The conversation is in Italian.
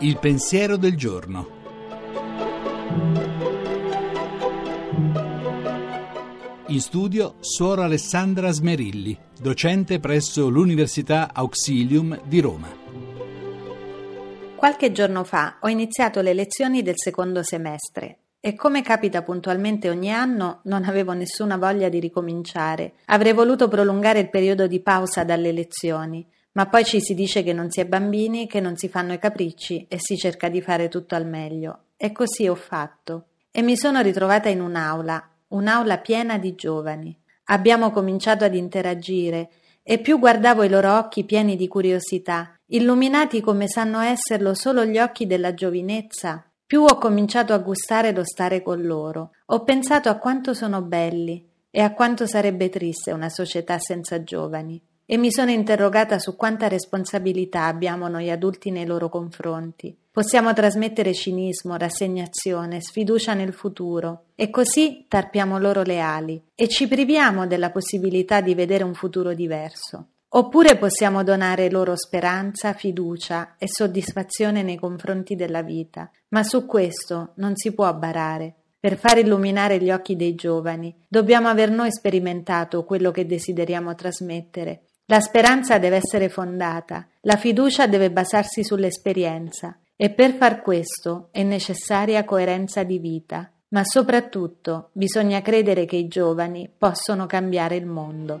Il pensiero del giorno. In studio Suora Alessandra Smerilli, docente presso l'Università Auxilium di Roma. Qualche giorno fa ho iniziato le lezioni del secondo semestre e come capita puntualmente ogni anno, non avevo nessuna voglia di ricominciare. Avrei voluto prolungare il periodo di pausa dalle lezioni, ma poi ci si dice che non si è bambini, che non si fanno i capricci e si cerca di fare tutto al meglio. E così ho fatto. E mi sono ritrovata in un'aula, un'aula piena di giovani. Abbiamo cominciato ad interagire e più guardavo i loro occhi pieni di curiosità, illuminati come sanno esserlo solo gli occhi della giovinezza, più ho cominciato a gustare lo stare con loro. Ho pensato a quanto sono belli e a quanto sarebbe triste una società senza giovani e mi sono interrogata su quanta responsabilità abbiamo noi adulti nei loro confronti. Possiamo trasmettere cinismo, rassegnazione, sfiducia nel futuro e così tarpiamo loro le ali e ci priviamo della possibilità di vedere un futuro diverso. Oppure possiamo donare loro speranza, fiducia e soddisfazione nei confronti della vita, ma su questo non si può barare. Per far illuminare gli occhi dei giovani dobbiamo aver noi sperimentato quello che desideriamo trasmettere la speranza deve essere fondata, la fiducia deve basarsi sull'esperienza e per far questo è necessaria coerenza di vita, ma soprattutto bisogna credere che i giovani possono cambiare il mondo.